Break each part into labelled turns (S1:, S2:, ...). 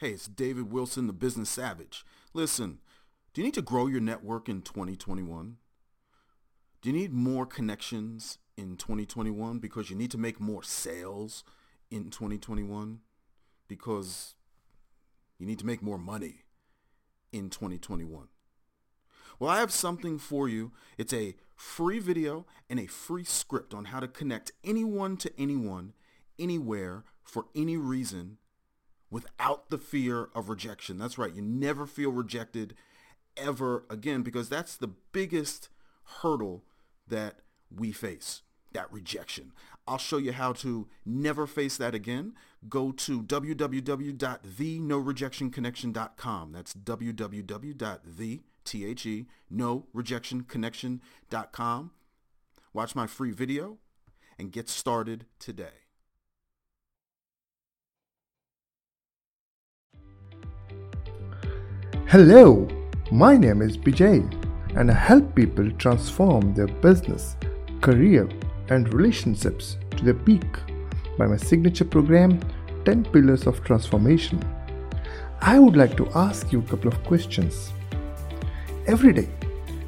S1: Hey, it's David Wilson, the Business Savage. Listen, do you need to grow your network in 2021? Do you need more connections in 2021 because you need to make more sales in 2021? Because you need to make more money in 2021. Well, I have something for you. It's a free video and a free script on how to connect anyone to anyone, anywhere, for any reason without the fear of rejection. That's right. You never feel rejected ever again because that's the biggest hurdle that we face, that rejection. I'll show you how to never face that again. Go to www.thenorejectionconnection.com. That's www.the. Watch my free video and get started today.
S2: Hello, my name is Bijay and I help people transform their business, career and relationships to their peak by my signature program 10 Pillars of Transformation. I would like to ask you a couple of questions. Every day,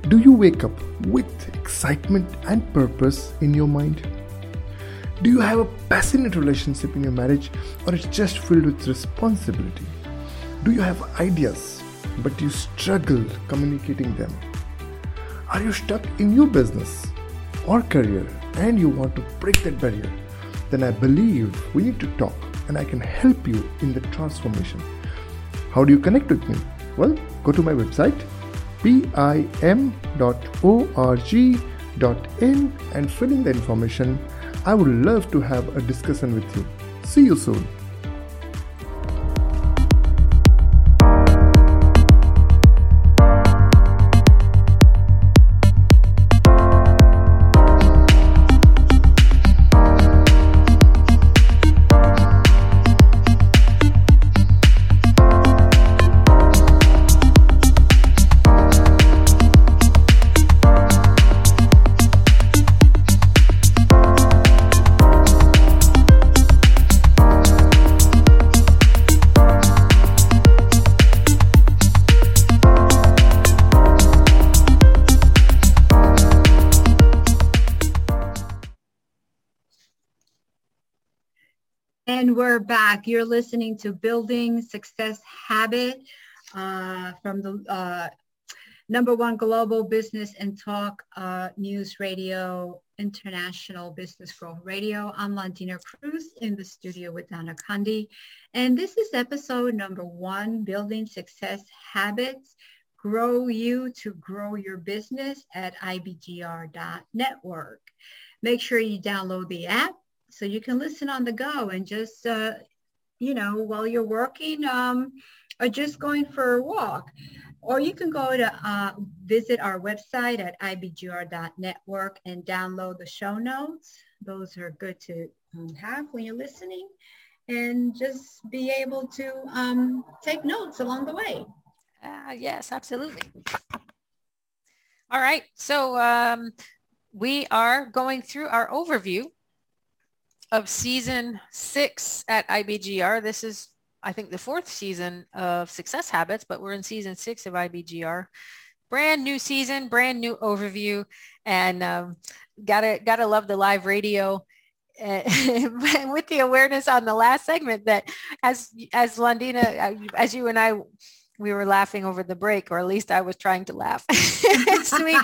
S2: do you wake up with excitement and purpose in your mind? Do you have a passionate relationship in your marriage or it's just filled with responsibility? Do you have ideas but you struggle communicating them? Are you stuck in your business or career and you want to break that barrier? Then I believe we need to talk and I can help you in the transformation. How do you connect with me? Well, go to my website pim.org.in and fill in the information. I would love to have a discussion with you. See you soon.
S3: We're back. You're listening to Building Success Habit uh, from the uh, number one global business and talk uh, news radio, international business growth radio. I'm Londina Cruz in the studio with Donna Kunde. And this is episode number one, Building Success Habits. Grow you to grow your business at ibgr.network. Make sure you download the app so you can listen on the go and just uh, you know while you're working um, or just going for a walk. Or you can go to uh, visit our website at ibgr.network and download the show notes. Those are good to um, have when you're listening and just be able to um, take notes along the way.
S4: Uh, yes absolutely. All right so um, we are going through our overview of season six at IBGR. This is, I think, the fourth season of Success Habits, but we're in season six of IBGR. Brand new season, brand new overview, and um, gotta gotta love the live radio. with the awareness on the last segment that as as Londina, uh, as you and I we were laughing over the break, or at least I was trying to laugh. as, we,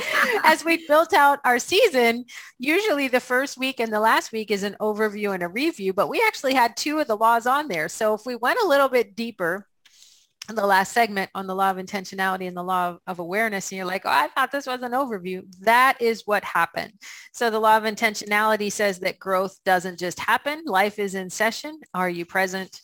S4: as we built out our season, usually the first week and the last week is an overview and a review, but we actually had two of the laws on there. So if we went a little bit deeper, in the last segment on the law of intentionality and the law of, of, awareness and you're like, oh, I thought this was an overview. That is what happened. So the law of intentionality says that growth doesn't just happen. Life is in session. Are you present?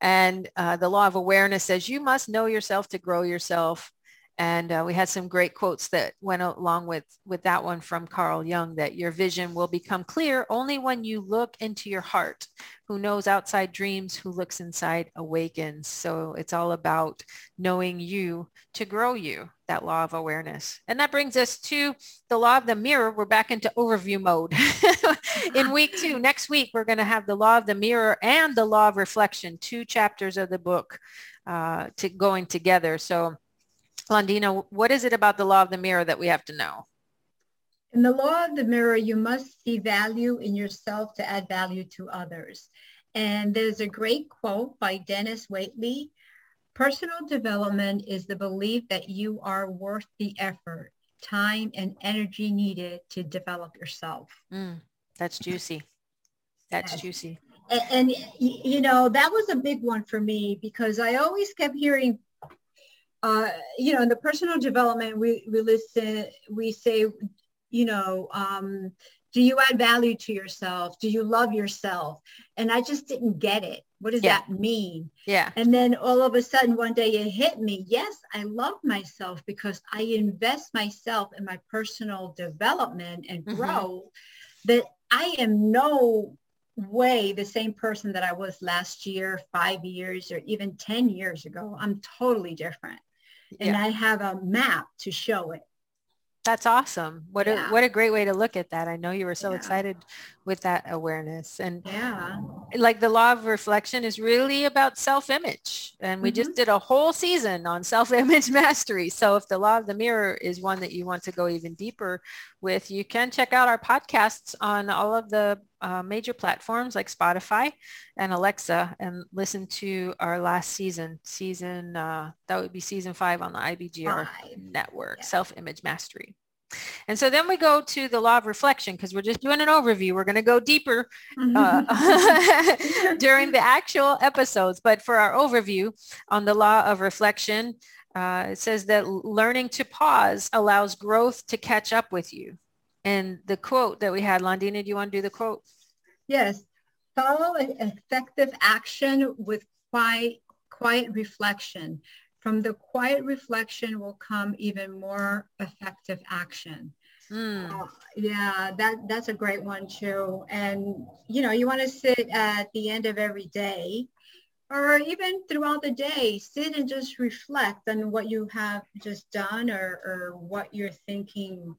S4: And uh, the law of awareness says you must know yourself to grow yourself. And uh, we had some great quotes that went along with, with that one from Carl Jung that your vision will become clear only when you look into your heart. Who knows outside dreams, who looks inside awakens. So it's all about knowing you to grow you, that law of awareness. And that brings us to the law of the mirror. We're back into overview mode. In week two, next week, we're going to have the law of the mirror and the law of reflection, two chapters of the book uh, to going together. So Londina, what is it about the law of the mirror that we have to know?
S3: In the law of the mirror, you must see value in yourself to add value to others. And there's a great quote by Dennis Waitley. Personal development is the belief that you are worth the effort, time, and energy needed to develop yourself.
S4: Mm, that's juicy. That's yes. juicy.
S3: And, and, you know, that was a big one for me because I always kept hearing, uh, you know, in the personal development, we, we listen, we say, you know, um, do you add value to yourself? Do you love yourself? And I just didn't get it. What does yeah. that mean?
S4: Yeah.
S3: And then all of a sudden one day it hit me. Yes, I love myself because I invest myself in my personal development and grow mm-hmm. that I am no way the same person that I was last year, five years, or even 10 years ago. I'm totally different. And yeah. I have a map to show it.
S4: That's awesome. What yeah. a what a great way to look at that. I know you were so yeah. excited with that awareness. And
S3: yeah.
S4: like the law of reflection is really about self-image. And we mm-hmm. just did a whole season on self-image mastery. So if the law of the mirror is one that you want to go even deeper with, you can check out our podcasts on all of the uh, major platforms like Spotify and Alexa and listen to our last season, season, uh, that would be season five on the IBGR five. network, yeah. Self-Image Mastery. And so then we go to the law of reflection because we're just doing an overview. We're going to go deeper uh, during the actual episodes. But for our overview on the law of reflection, uh, it says that learning to pause allows growth to catch up with you. And the quote that we had, Londina, do you want to do the quote?
S3: Yes. Follow an effective action with quiet, quiet reflection. From the quiet reflection will come even more effective action. Mm. Uh, yeah, that that's a great one too. And you know, you want to sit at the end of every day or even throughout the day, sit and just reflect on what you have just done or, or what you're thinking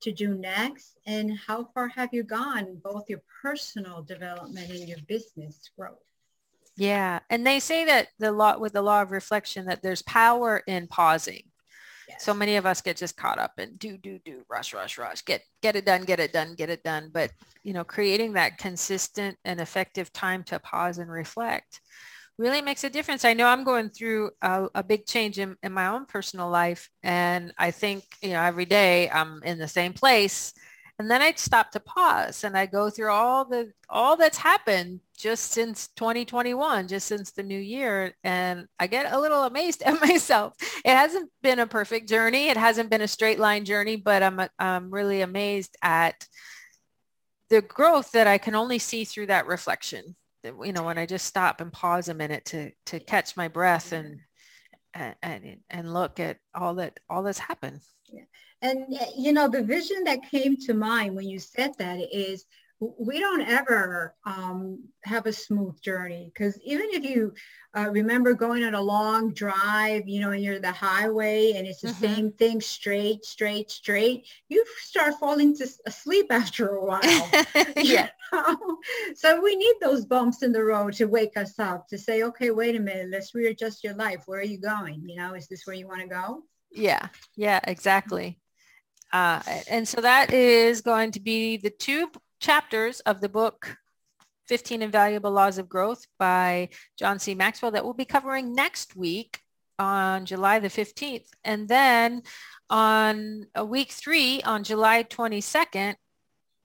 S3: to do next and how far have you gone both your personal development and your business growth?
S4: Yeah and they say that the law with the law of reflection that there's power in pausing. Yes. so many of us get just caught up in do do do rush rush rush get get it done get it done get it done. But you know creating that consistent and effective time to pause and reflect really makes a difference. I know I'm going through a, a, big change in, in my own personal life. And I think, you know, every day I'm in the same place. And then I'd stop to pause and I go through all the, all that's happened just since 2021, just since the new year. And I get a little amazed at myself. It hasn't been a perfect journey. It hasn't been a straight line journey, but I'm, I'm really amazed at the growth that I can only see through that reflection you know when i just stop and pause a minute to to catch my breath mm-hmm. and and and look at all that all that's happened.
S3: And eh, you know the vision that came to mind when you said that is we don't ever um, have a smooth journey because even if you uh, remember going on a long drive, you know, and you're the highway and it's the mm-hmm. same thing, straight, straight, straight, you start falling to asleep after a while. yeah. So we need those bumps in the road to wake us up to say, okay, wait a minute, let's readjust your life. Where are you going? You know, is this where you want to go?
S4: Yeah. Yeah, exactly. Uh, and so that is going to be the two chapters of the book 15 Invaluable Laws of Growth by John C. Maxwell that we'll be covering next week on July the 15th. And then on a week three, on July 22nd,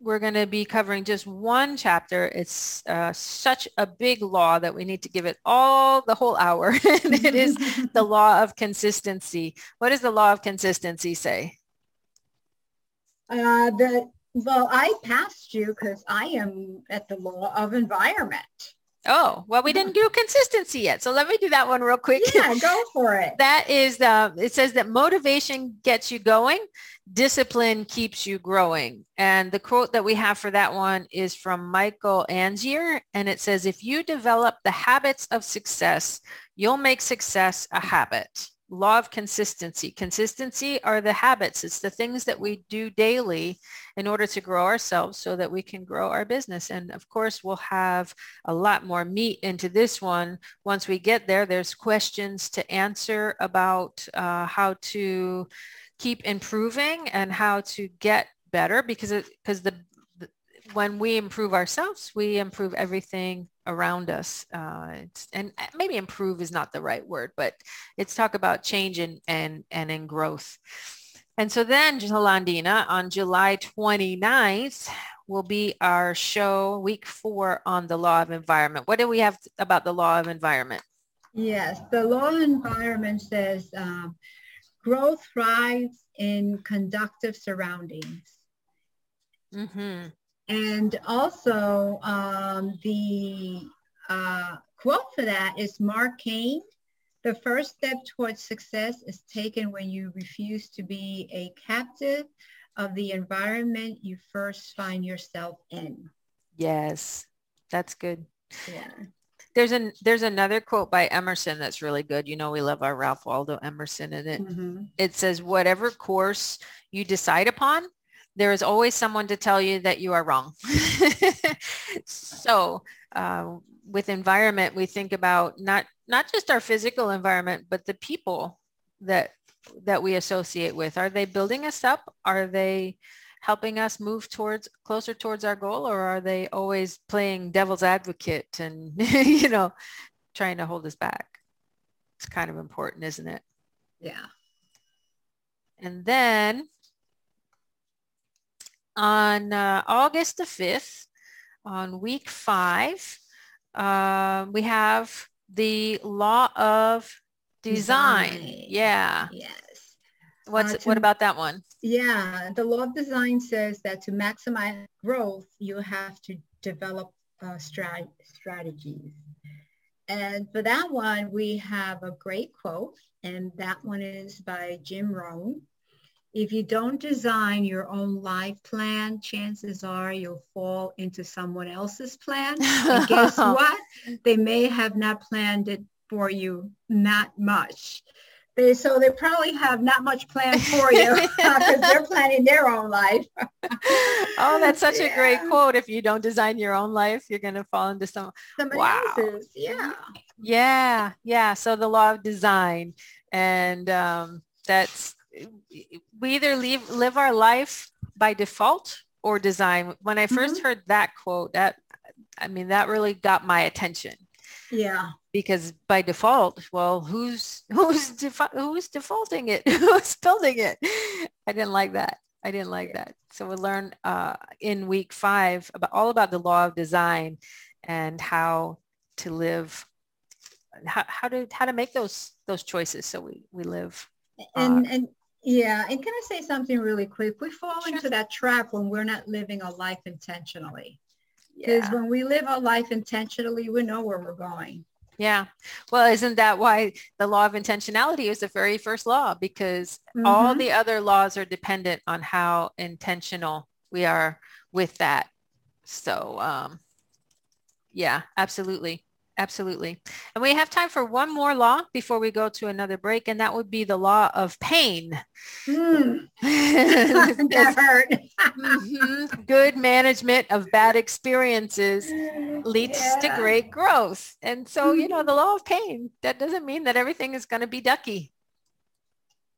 S4: we're going to be covering just one chapter. It's uh, such a big law that we need to give it all the whole hour. it is the law of consistency. What does the law of consistency say?
S3: Uh, that well, I passed you because I am at the law of environment.
S4: Oh, well, we didn't do consistency yet. So let me do that one real quick.
S3: Yeah, go for it.
S4: that is, the, it says that motivation gets you going. Discipline keeps you growing. And the quote that we have for that one is from Michael Angier. And it says, if you develop the habits of success, you'll make success a habit. Law of consistency. Consistency are the habits. It's the things that we do daily in order to grow ourselves so that we can grow our business. And of course, we'll have a lot more meat into this one. Once we get there, there's questions to answer about uh, how to keep improving and how to get better because because the, the, when we improve ourselves, we improve everything around us. Uh, and maybe improve is not the right word, but it's talk about change and, and, and in growth. And so then, Londina, on July 29th will be our show, week four on the law of environment. What do we have about the law of environment?
S3: Yes, the law of environment says um, growth thrives in conductive surroundings. Mm-hmm. And also um, the uh, quote for that is Mark Caine. The first step towards success is taken when you refuse to be a captive of the environment you first find yourself in.
S4: Yes, that's good.
S3: Yeah.
S4: There's an there's another quote by Emerson that's really good. You know, we love our Ralph Waldo Emerson in it. Mm-hmm. It says, whatever course you decide upon, there is always someone to tell you that you are wrong. so uh, with environment, we think about not not just our physical environment, but the people that that we associate with. Are they building us up? Are they helping us move towards closer towards our goal, or are they always playing devil's advocate and you know trying to hold us back? It's kind of important, isn't it?
S3: Yeah.
S4: And then on uh, August the 5th, on week five, uh, we have the law of design. design. Yeah.
S3: Yes.
S4: What's uh, to, what about that one?
S3: Yeah, the law of design says that to maximize growth, you have to develop uh, strat- strategies. And for that one, we have a great quote, and that one is by Jim Rohn. If you don't design your own life plan, chances are you'll fall into someone else's plan. And guess what? They may have not planned it for you not much. They, so they probably have not much planned for you because they're planning their own life.
S4: oh, that's such yeah. a great quote. If you don't design your own life, you're going to fall into some.
S3: Somebody wow. else's. Yeah.
S4: Yeah. Yeah. So the law of design. And um, that's we either leave, live our life by default or design. When I 1st mm-hmm. heard that quote, that I mean, that really got my attention.
S3: Yeah.
S4: Because by default, well, who's who's defa- who's defaulting it? who's building it? I didn't like that. I didn't like that. So we learn uh, in week five about all about the law of design and how to live, how, how to how to make those those choices so we we live.
S3: And uh, and yeah, and can I say something really quick? We fall sure. into that trap when we're not living a life intentionally. Because yeah. when we live a life intentionally, we know where we're going.
S4: Yeah. Well, isn't that why the law of intentionality is the very first law? Because mm-hmm. all the other laws are dependent on how intentional we are with that. So, um, yeah, absolutely. Absolutely. And we have time for one more law before we go to another break, and that would be the law of pain. Mm.
S3: that hurt.
S4: mm-hmm. Good management of bad experiences leads yeah. to great growth. And so, you know, the law of pain, that doesn't mean that everything is going to be ducky.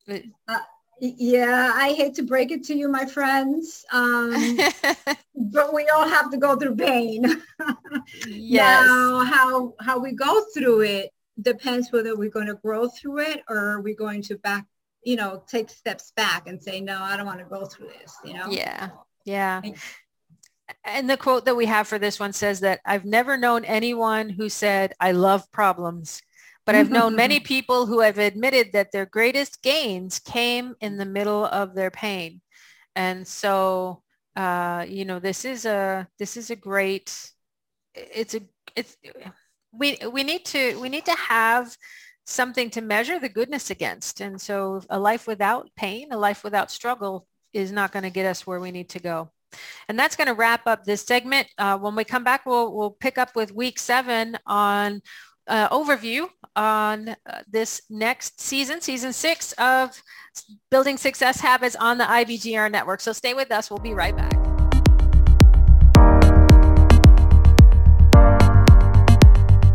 S3: Uh, yeah, I hate to break it to you, my friends, um, but we all have to go through pain.
S4: yes.
S3: Now, how how we go through it depends whether we're going to grow through it or we're going to back, you know, take steps back and say, no, I don't want to go through this. You know.
S4: Yeah. Yeah. And the quote that we have for this one says that I've never known anyone who said, I love problems but I've known many people who have admitted that their greatest gains came in the middle of their pain. And so, uh, you know, this is a, this is a great, it's a, it's, we, we need to, we need to have something to measure the goodness against. And so a life without pain, a life without struggle is not going to get us where we need to go. And that's going to wrap up this segment. Uh, when we come back, we'll, we'll pick up with week seven on uh, overview on uh, this next season, season six of Building Success Habits on the IBGR network. So stay with us. We'll be right back.